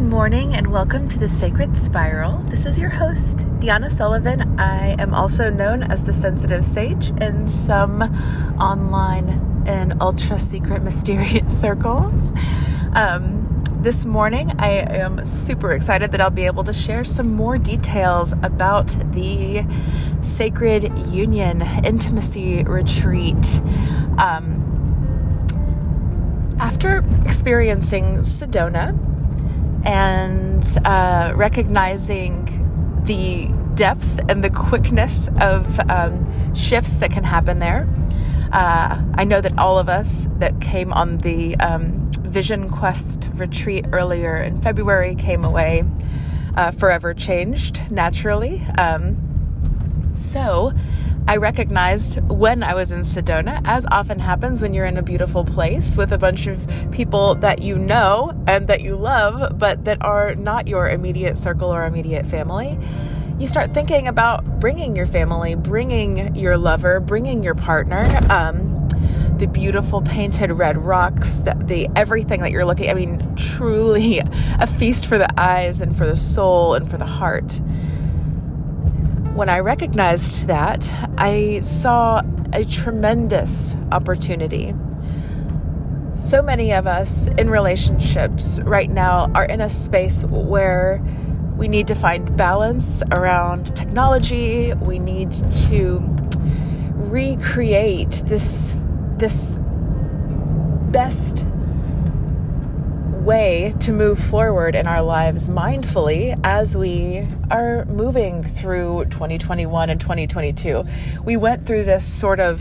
Good morning and welcome to the Sacred Spiral. This is your host, Deanna Sullivan. I am also known as the Sensitive Sage in some online and ultra secret mysterious circles. Um, this morning, I am super excited that I'll be able to share some more details about the Sacred Union Intimacy Retreat. Um, after experiencing Sedona and uh, recognizing the depth and the quickness of um, shifts that can happen there, uh, I know that all of us that came on the um, Vision Quest retreat earlier in February came away uh, forever changed naturally. Um, so, I recognized when I was in Sedona, as often happens when you're in a beautiful place with a bunch of people that you know and that you love, but that are not your immediate circle or immediate family. You start thinking about bringing your family, bringing your lover, bringing your partner. Um, the beautiful painted red rocks, the, the, everything that you're looking. I mean, truly a feast for the eyes and for the soul and for the heart when I recognized that, I saw a tremendous opportunity. So many of us in relationships right now are in a space where we need to find balance around technology. We need to recreate this this best way to move forward in our lives mindfully as we are moving through 2021 and 2022. We went through this sort of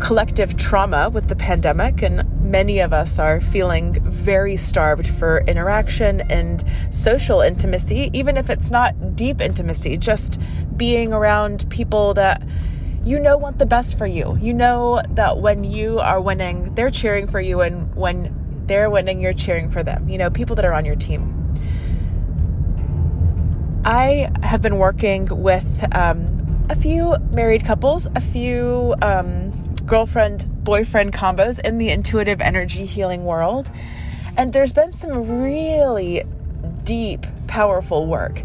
collective trauma with the pandemic, and many of us are feeling very starved for interaction and social intimacy, even if it's not deep intimacy, just being around people that you know want the best for you. You know that when you are winning, they're cheering for you, and when they're winning, you're cheering for them. You know, people that are on your team. I have been working with um, a few married couples, a few um, girlfriend boyfriend combos in the intuitive energy healing world. And there's been some really deep, powerful work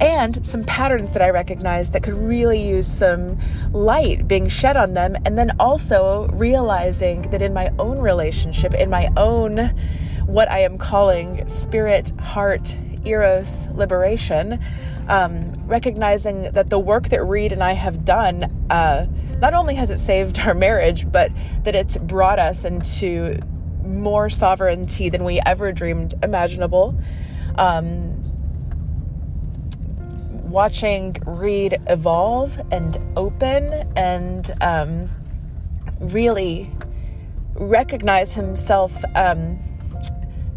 and some patterns that I recognize that could really use some light being shed on them. And then also realizing that in my own relationship, in my own, what I am calling spirit, heart, eros liberation, um, recognizing that the work that Reed and I have done, uh, not only has it saved our marriage, but that it's brought us into more sovereignty than we ever dreamed imaginable. Um, watching Reed evolve and open and um, really recognize himself. Um,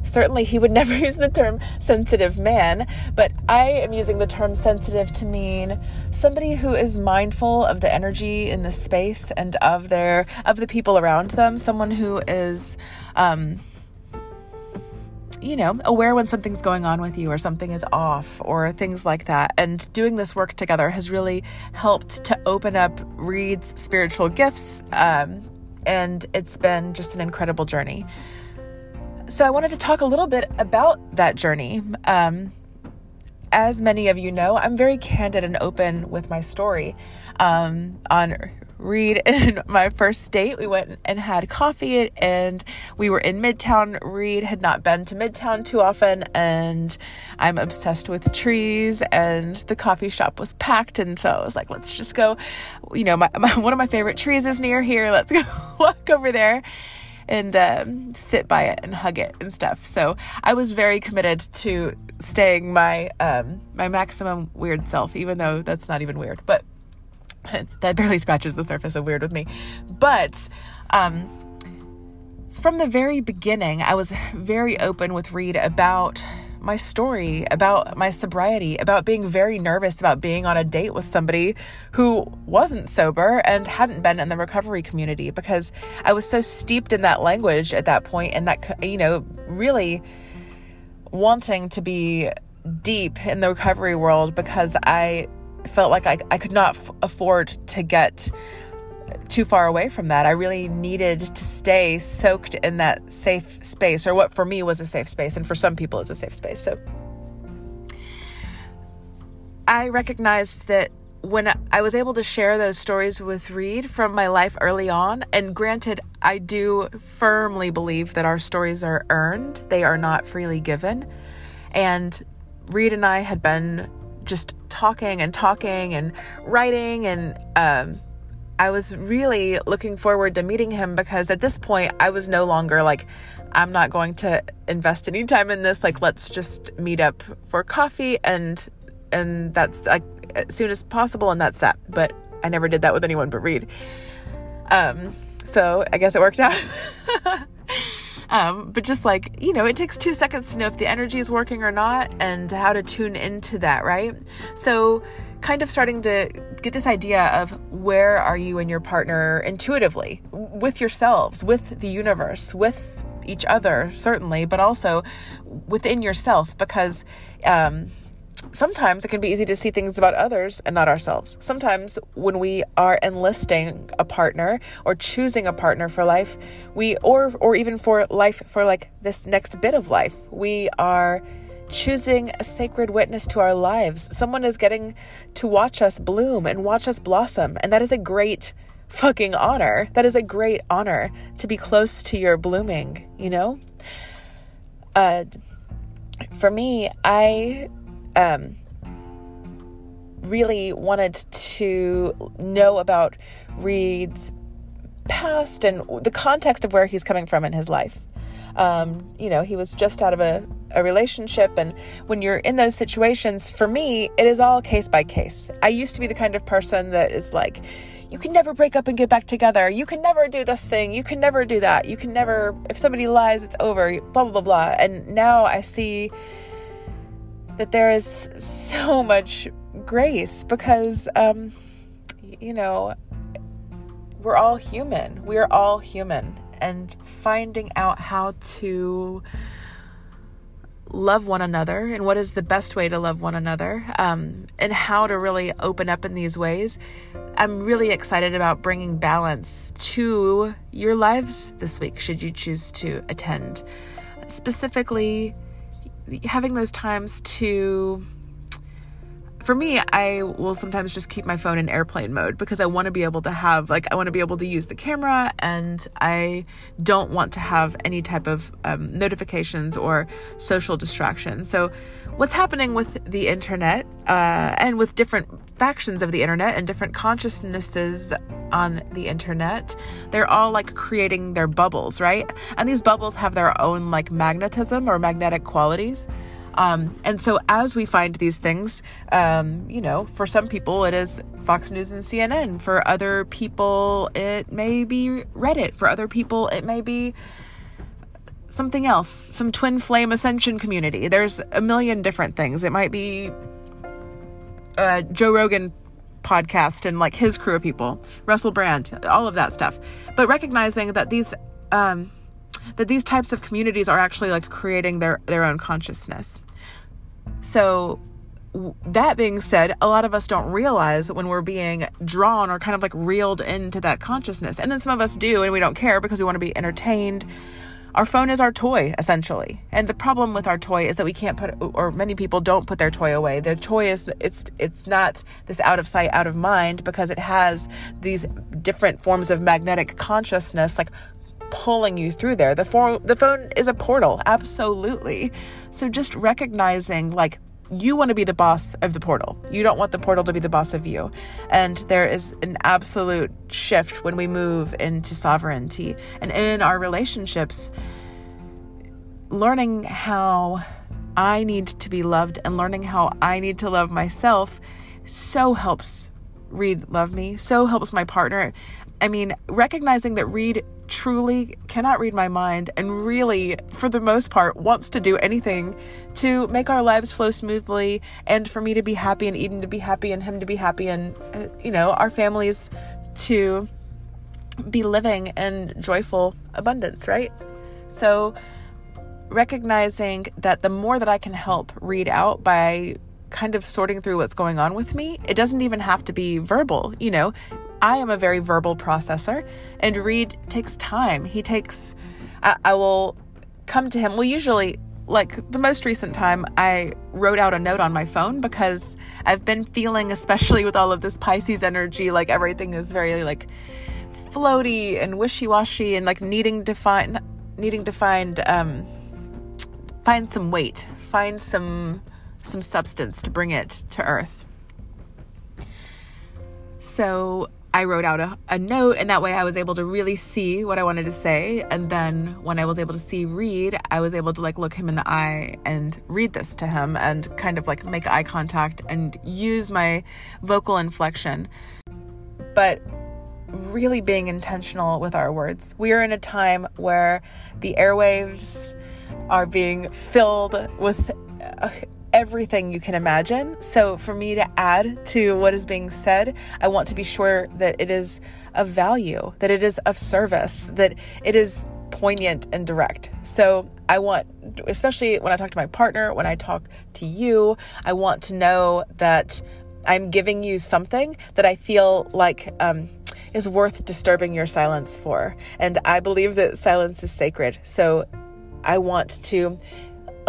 certainly, he would never use the term sensitive man, but I am using the term sensitive to mean somebody who is mindful of the energy in the space and of their of the people around them. Someone who is. Um, you know, aware when something's going on with you or something is off or things like that. And doing this work together has really helped to open up Reed's spiritual gifts. Um, and it's been just an incredible journey. So I wanted to talk a little bit about that journey. Um, as many of you know, I'm very candid and open with my story um, on Reed and my first date. We went and had coffee and we were in Midtown. Reed had not been to Midtown too often and I'm obsessed with trees and the coffee shop was packed and so I was like, let's just go. You know, my, my one of my favorite trees is near here. Let's go walk over there and um, sit by it and hug it and stuff. So I was very committed to staying my um, my maximum weird self, even though that's not even weird. But that barely scratches the surface of weird with me. But um, from the very beginning, I was very open with Reed about my story, about my sobriety, about being very nervous about being on a date with somebody who wasn't sober and hadn't been in the recovery community because I was so steeped in that language at that point and that, you know, really wanting to be deep in the recovery world because I felt like I, I could not f- afford to get too far away from that. I really needed to stay soaked in that safe space, or what for me was a safe space, and for some people is a safe space. So I recognized that when I was able to share those stories with Reed from my life early on, and granted, I do firmly believe that our stories are earned, they are not freely given. And Reed and I had been just talking and talking and writing. And um, I was really looking forward to meeting him because at this point I was no longer like I'm not going to invest any time in this. Like let's just meet up for coffee and and that's like as soon as possible and that's that. But I never did that with anyone but Reed. Um so I guess it worked out Um, but just like, you know, it takes two seconds to know if the energy is working or not and how to tune into that, right? So, kind of starting to get this idea of where are you and your partner intuitively with yourselves, with the universe, with each other, certainly, but also within yourself because. Um, sometimes it can be easy to see things about others and not ourselves. Sometimes when we are enlisting a partner or choosing a partner for life, we or or even for life for like this next bit of life, we are choosing a sacred witness to our lives. Someone is getting to watch us bloom and watch us blossom, and that is a great fucking honor. That is a great honor to be close to your blooming, you know? Uh for me, I um, really wanted to know about Reed's past and the context of where he's coming from in his life. Um, you know, he was just out of a, a relationship, and when you're in those situations, for me, it is all case by case. I used to be the kind of person that is like, you can never break up and get back together. You can never do this thing. You can never do that. You can never, if somebody lies, it's over, blah, blah, blah, blah. And now I see that there is so much grace because, um, you know, we're all human. We are all human. And finding out how to love one another and what is the best way to love one another um, and how to really open up in these ways. I'm really excited about bringing balance to your lives this week, should you choose to attend. Specifically, having those times to for me, I will sometimes just keep my phone in airplane mode because I want to be able to have, like, I want to be able to use the camera and I don't want to have any type of um, notifications or social distraction. So, what's happening with the internet uh, and with different factions of the internet and different consciousnesses on the internet, they're all like creating their bubbles, right? And these bubbles have their own like magnetism or magnetic qualities. Um, and so, as we find these things, um, you know, for some people it is Fox News and CNN. For other people, it may be Reddit. For other people, it may be something else, some twin flame ascension community. There's a million different things. It might be uh, Joe Rogan podcast and like his crew of people, Russell Brand, all of that stuff. But recognizing that these um, that these types of communities are actually like creating their their own consciousness. So that being said, a lot of us don't realize when we're being drawn or kind of like reeled into that consciousness. And then some of us do and we don't care because we want to be entertained. Our phone is our toy, essentially. And the problem with our toy is that we can't put or many people don't put their toy away. Their toy is it's it's not this out of sight, out of mind because it has these different forms of magnetic consciousness like pulling you through there. The phone the phone is a portal, absolutely. So just recognizing like you want to be the boss of the portal. You don't want the portal to be the boss of you. And there is an absolute shift when we move into sovereignty. And in our relationships, learning how I need to be loved and learning how I need to love myself so helps Reed love me, so helps my partner. I mean, recognizing that Reed truly cannot read my mind and really, for the most part, wants to do anything to make our lives flow smoothly and for me to be happy and Eden to be happy and him to be happy and, uh, you know, our families to be living in joyful abundance, right? So, recognizing that the more that I can help Reed out by kind of sorting through what's going on with me, it doesn't even have to be verbal, you know I am a very verbal processor, and Reed takes time. He takes, I, I will come to him. Well, usually, like the most recent time, I wrote out a note on my phone because I've been feeling, especially with all of this Pisces energy, like everything is very like floaty and wishy-washy and like needing to find needing to find um find some weight find some some substance to bring it to earth so I wrote out a, a note, and that way I was able to really see what I wanted to say. And then when I was able to see Reed, I was able to like look him in the eye and read this to him and kind of like make eye contact and use my vocal inflection. But really being intentional with our words. We are in a time where the airwaves are being filled with uh, everything you can imagine. So, for me to add to what is being said, I want to be sure that it is of value, that it is of service, that it is poignant and direct. So, I want, especially when I talk to my partner, when I talk to you, I want to know that I'm giving you something that I feel like um, is worth disturbing your silence for. And I believe that silence is sacred. So I want to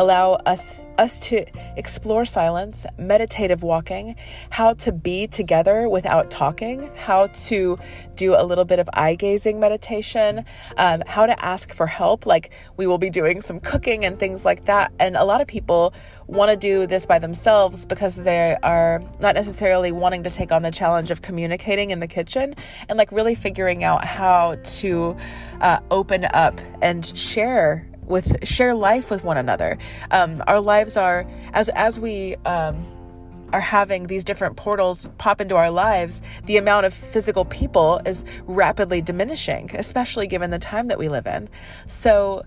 allow us us to explore silence, meditative walking, how to be together without talking, how to do a little bit of eye gazing meditation, um, how to ask for help. Like we will be doing some cooking and things like that. And a lot of people want to do this by themselves because they are not necessarily wanting to take on the challenge of communicating in the kitchen and like really figuring out how to uh, open up and share with share life with one another. Um, our lives are as as we um, are having these different portals pop into our lives, the amount of physical people is rapidly diminishing, especially given the time that we live in. So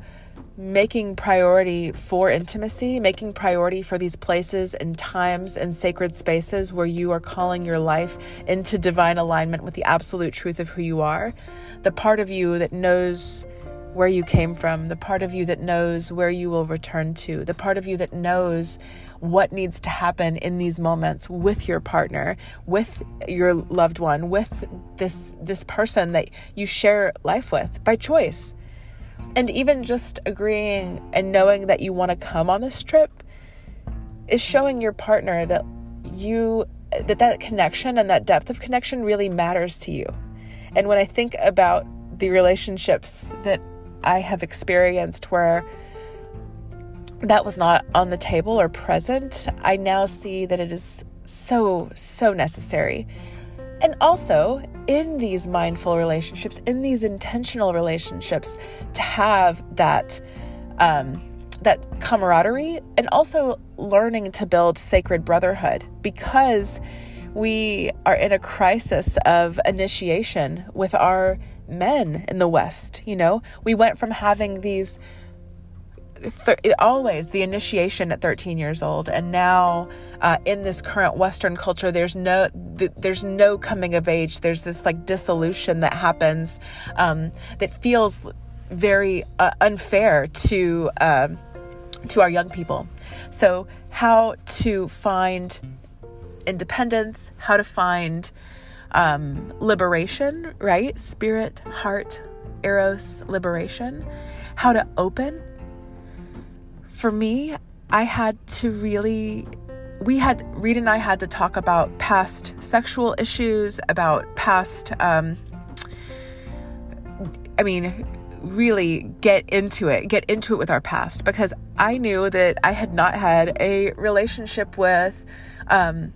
making priority for intimacy, making priority for these places and times and sacred spaces where you are calling your life into divine alignment with the absolute truth of who you are, the part of you that knows where you came from, the part of you that knows where you will return to, the part of you that knows what needs to happen in these moments with your partner, with your loved one, with this this person that you share life with by choice. And even just agreeing and knowing that you want to come on this trip is showing your partner that you that that connection and that depth of connection really matters to you. And when I think about the relationships that I have experienced where that was not on the table or present, I now see that it is so, so necessary. And also, in these mindful relationships, in these intentional relationships, to have that um, that camaraderie, and also learning to build sacred brotherhood, because we are in a crisis of initiation with our men in the West. You know, we went from having these th- always the initiation at 13 years old, and now uh, in this current Western culture, there's no th- there's no coming of age. There's this like dissolution that happens um, that feels very uh, unfair to uh, to our young people. So, how to find independence? How to find um, liberation, right? Spirit, heart, eros, liberation. How to open. For me, I had to really, we had, Reed and I had to talk about past sexual issues, about past, um, I mean, really get into it, get into it with our past because I knew that I had not had a relationship with um,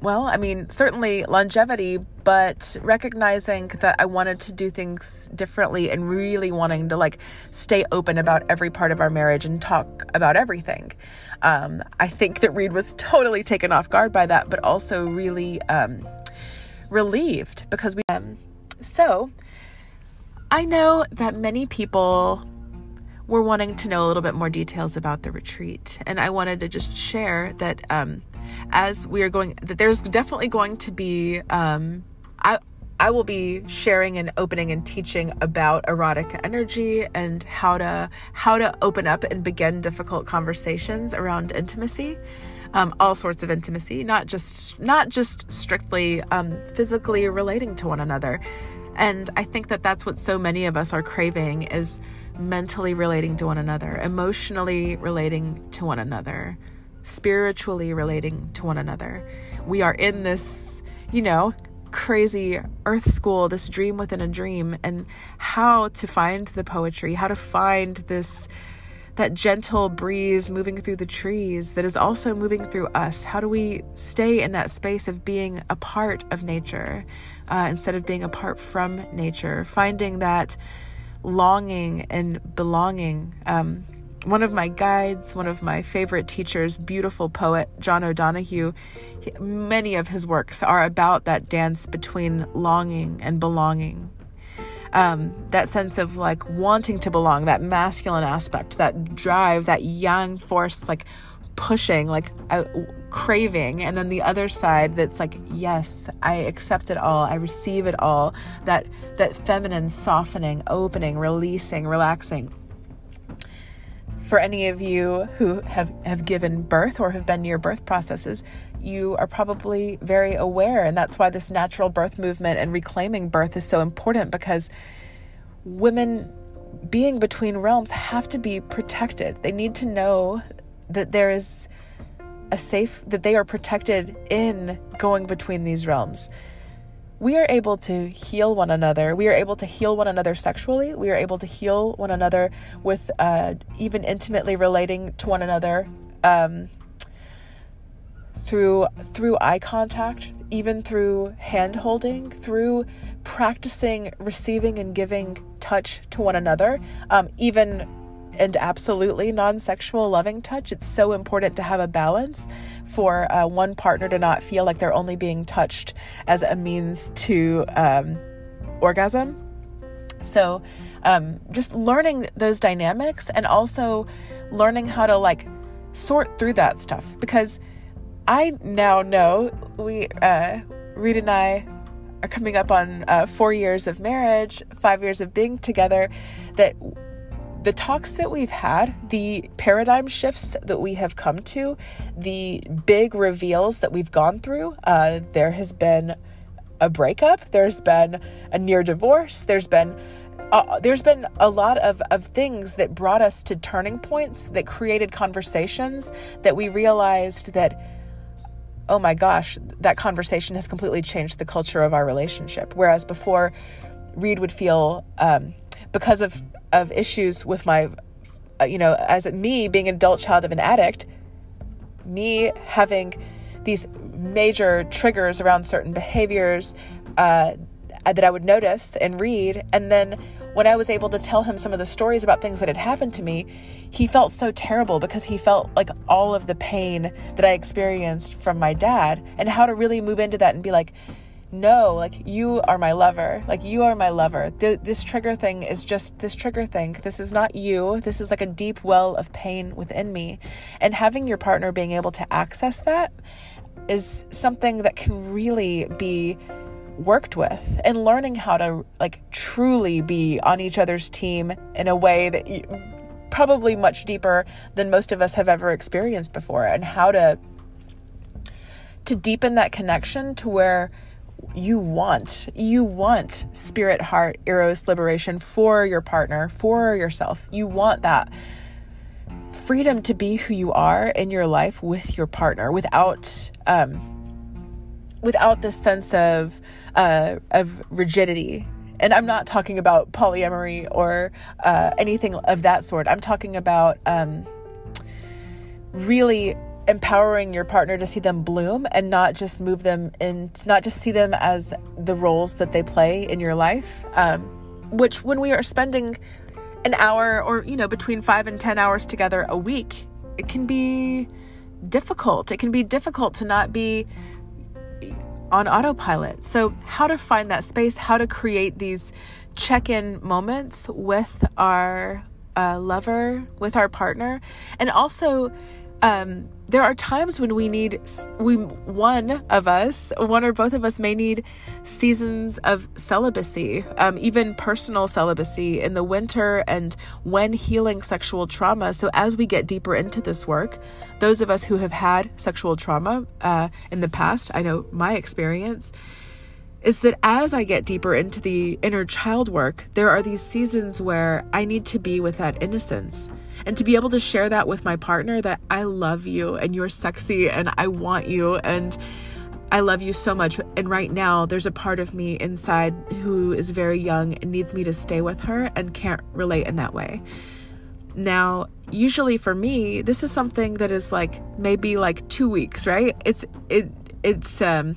well, I mean, certainly longevity, but recognizing that I wanted to do things differently and really wanting to like stay open about every part of our marriage and talk about everything. Um, I think that Reed was totally taken off guard by that, but also really um, relieved because we. Um, so I know that many people were wanting to know a little bit more details about the retreat, and I wanted to just share that um, as we are going that there's definitely going to be um, I I will be sharing and opening and teaching about erotic energy and how to how to open up and begin difficult conversations around intimacy. Um, all sorts of intimacy, not just not just strictly um, physically relating to one another. And I think that that's what so many of us are craving is mentally relating to one another, emotionally relating to one another, spiritually relating to one another. We are in this, you know, crazy earth school, this dream within a dream, and how to find the poetry, how to find this that gentle breeze moving through the trees that is also moving through us. How do we stay in that space of being a part of nature uh, instead of being apart from nature? Finding that longing and belonging. Um, one of my guides, one of my favorite teachers, beautiful poet John O'Donohue, many of his works are about that dance between longing and belonging. Um, that sense of like wanting to belong, that masculine aspect, that drive, that yang force, like pushing, like uh, craving, and then the other side that's like, yes, I accept it all, I receive it all. That that feminine softening, opening, releasing, relaxing for any of you who have, have given birth or have been near birth processes, you are probably very aware. And that's why this natural birth movement and reclaiming birth is so important because women being between realms have to be protected. They need to know that there is a safe, that they are protected in going between these realms we are able to heal one another. We are able to heal one another sexually. We are able to heal one another with uh, even intimately relating to one another um, through through eye contact, even through hand holding, through practicing receiving and giving touch to one another, um, even and absolutely non sexual loving touch. It's so important to have a balance for uh, one partner to not feel like they're only being touched as a means to um, orgasm. So, um, just learning those dynamics and also learning how to like sort through that stuff because I now know we, uh, Reed and I are coming up on uh, four years of marriage, five years of being together, that the talks that we've had, the paradigm shifts that we have come to, the big reveals that we've gone through, uh, there has been a breakup, there's been a near divorce, there's been uh, there's been a lot of, of things that brought us to turning points that created conversations that we realized that oh my gosh that conversation has completely changed the culture of our relationship. Whereas before reed would feel um, because of of issues with my uh, you know as me being an adult child of an addict me having these major triggers around certain behaviors uh, that I would notice and read. And then when I was able to tell him some of the stories about things that had happened to me, he felt so terrible because he felt like all of the pain that I experienced from my dad and how to really move into that and be like, no, like you are my lover. Like you are my lover. Th- this trigger thing is just this trigger thing. This is not you. This is like a deep well of pain within me. And having your partner being able to access that is something that can really be worked with and learning how to like truly be on each other's team in a way that you, probably much deeper than most of us have ever experienced before and how to to deepen that connection to where you want. You want spirit, heart, eros liberation for your partner, for yourself. You want that freedom to be who you are in your life with your partner without um, without this sense of uh, of rigidity. And I'm not talking about polyamory or uh, anything of that sort. I'm talking about um, really empowering your partner to see them bloom and not just move them in, not just see them as the roles that they play in your life. Um, which, when we are spending an hour or, you know, between five and 10 hours together a week, it can be difficult. It can be difficult to not be on autopilot. So, how to find that space, how to create these check in moments with our uh, lover, with our partner, and also um, there are times when we need we one of us one or both of us may need seasons of celibacy um, even personal celibacy in the winter and when healing sexual trauma. So as we get deeper into this work those of us who have had sexual trauma uh, in the past i know my experience is that as I get deeper into the inner child work, there are these seasons where I need to be with that innocence and to be able to share that with my partner that I love you and you're sexy and I want you and I love you so much. And right now, there's a part of me inside who is very young and needs me to stay with her and can't relate in that way. Now, usually for me, this is something that is like maybe like two weeks, right? It's, it, it's, um,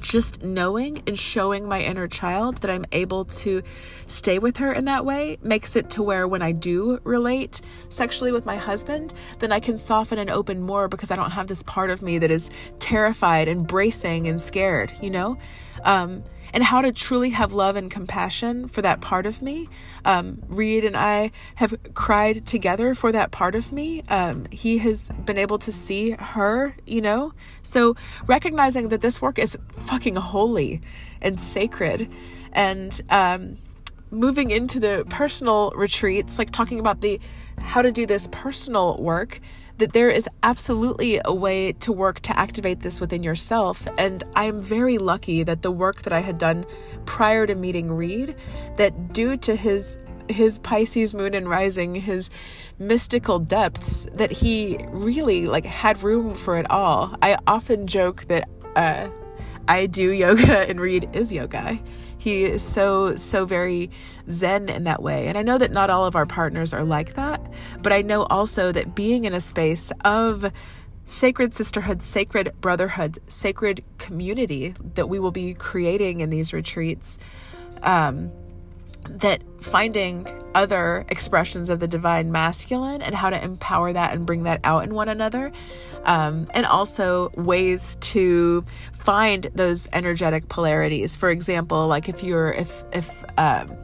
just knowing and showing my inner child that I'm able to stay with her in that way makes it to where when I do relate sexually with my husband, then I can soften and open more because I don't have this part of me that is terrified and bracing and scared, you know? Um, and how to truly have love and compassion for that part of me. Um, Reed and I have cried together for that part of me. Um, he has been able to see her, you know? So recognizing that this work is fucking holy and sacred. And, um, moving into the personal retreats, like talking about the how to do this personal work, that there is absolutely a way to work to activate this within yourself. And I'm very lucky that the work that I had done prior to meeting Reed, that due to his his Pisces moon and rising, his mystical depths, that he really like had room for it all. I often joke that uh, I do yoga and Reed is yoga. He is so, so very zen in that way. And I know that not all of our partners are like that, but I know also that being in a space of sacred sisterhood, sacred brotherhood, sacred community that we will be creating in these retreats. Um, that finding other expressions of the divine masculine and how to empower that and bring that out in one another um, and also ways to find those energetic polarities for example like if you're if if um,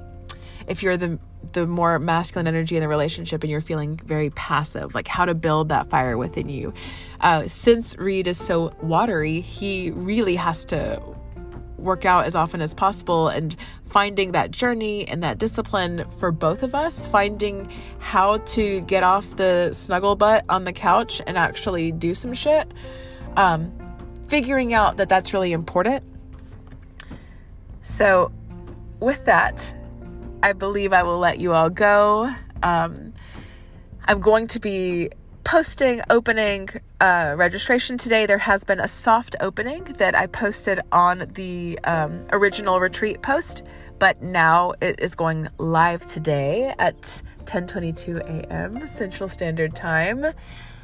if you're the the more masculine energy in the relationship and you're feeling very passive, like how to build that fire within you. Uh, since Reed is so watery, he really has to work out as often as possible and finding that journey and that discipline for both of us, finding how to get off the snuggle butt on the couch and actually do some shit. Um, figuring out that that's really important. So, with that, I believe I will let you all go. Um, I'm going to be posting opening uh, registration today. There has been a soft opening that I posted on the um, original retreat post, but now it is going live today at 10:22 a.m. Central Standard Time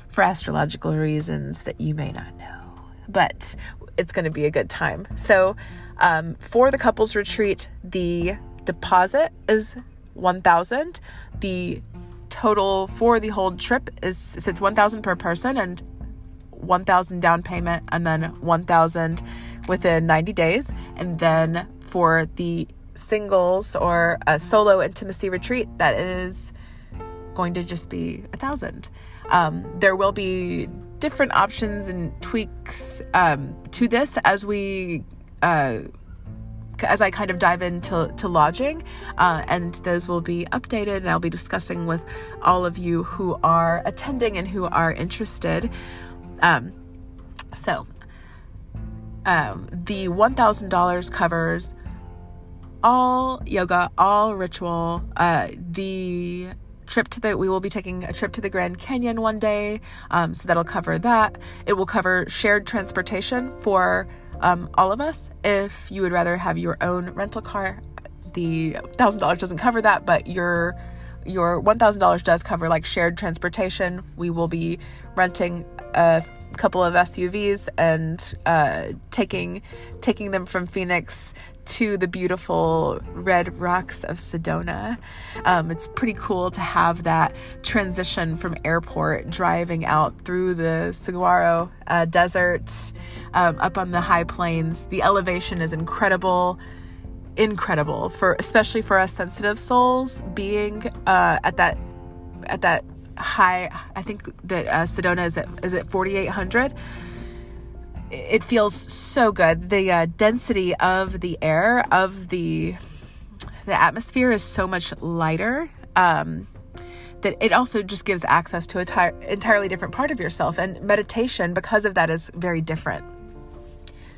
for astrological reasons that you may not know, but it's going to be a good time. So, um, for the couples retreat, the deposit is 1000 the total for the whole trip is so it's 1000 per person and 1000 down payment and then 1000 within 90 days. And then for the singles or a solo intimacy retreat that is going to just be a thousand. Um, there will be different options and tweaks um, to this as we uh, as I kind of dive into to lodging, uh, and those will be updated, and I'll be discussing with all of you who are attending and who are interested. Um, so, um, the one thousand dollars covers all yoga, all ritual. Uh, the trip to the we will be taking a trip to the Grand Canyon one day, um, so that'll cover that. It will cover shared transportation for um, all of us. If you would rather have your own rental car, the thousand dollars doesn't cover that, but your your one thousand dollars does cover like shared transportation. We will be renting a couple of SUVs and uh, taking taking them from Phoenix to the beautiful red rocks of Sedona. Um, it's pretty cool to have that transition from airport driving out through the Saguaro uh, desert um, up on the high plains. The elevation is incredible. Incredible for especially for us sensitive souls being uh, at that at that high. I think that uh, Sedona is at is at 4,800. It feels so good. The uh, density of the air of the the atmosphere is so much lighter. Um, that it also just gives access to an entirely different part of yourself. And meditation, because of that, is very different.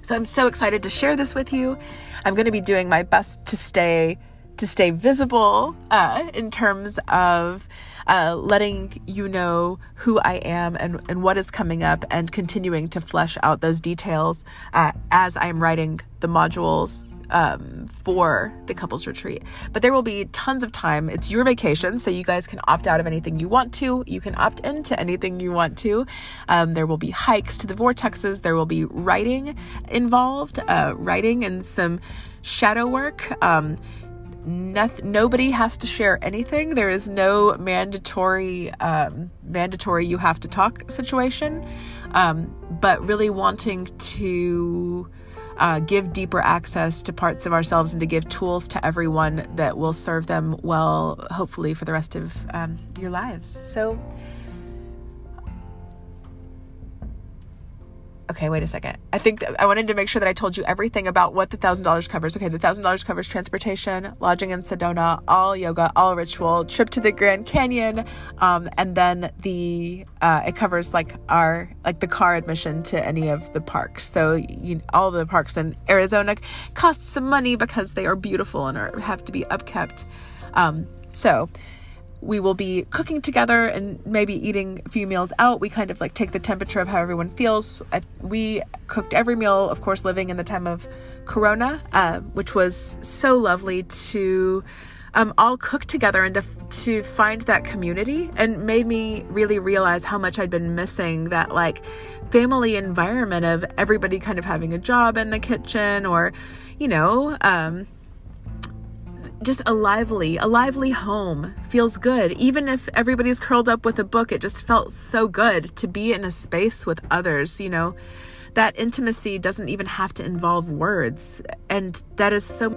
So I'm so excited to share this with you. I'm going to be doing my best to stay to stay visible uh, in terms of uh, letting you know who I am and, and what is coming up and continuing to flesh out those details uh, as I'm writing the modules um, for the couples retreat. But there will be tons of time. It's your vacation, so you guys can opt out of anything you want to. You can opt into anything you want to. Um, there will be hikes to the vortexes. There will be writing involved, uh, writing and some shadow work. Um, nothing, nobody has to share anything. There is no mandatory um, mandatory you have to talk situation, um, but really wanting to uh, give deeper access to parts of ourselves and to give tools to everyone that will serve them well, hopefully, for the rest of um, your lives. So, okay, wait a second. I think I wanted to make sure that I told you everything about what the $1,000 covers. Okay, the $1,000 covers transportation, lodging in Sedona, all yoga, all ritual, trip to the Grand Canyon, um, and then the uh, it covers like our like the car admission to any of the parks. So you, all the parks in Arizona cost some money because they are beautiful and are, have to be upkept. Um, so we will be cooking together and maybe eating a few meals out. We kind of like take the temperature of how everyone feels. We cooked every meal, of course, living in the time of Corona, uh, which was so lovely to um, all cook together and to, to find that community and made me really realize how much I'd been missing that like family environment of everybody kind of having a job in the kitchen or, you know, um, just a lively, a lively home feels good. Even if everybody's curled up with a book, it just felt so good to be in a space with others, you know. That intimacy doesn't even have to involve words. And that is so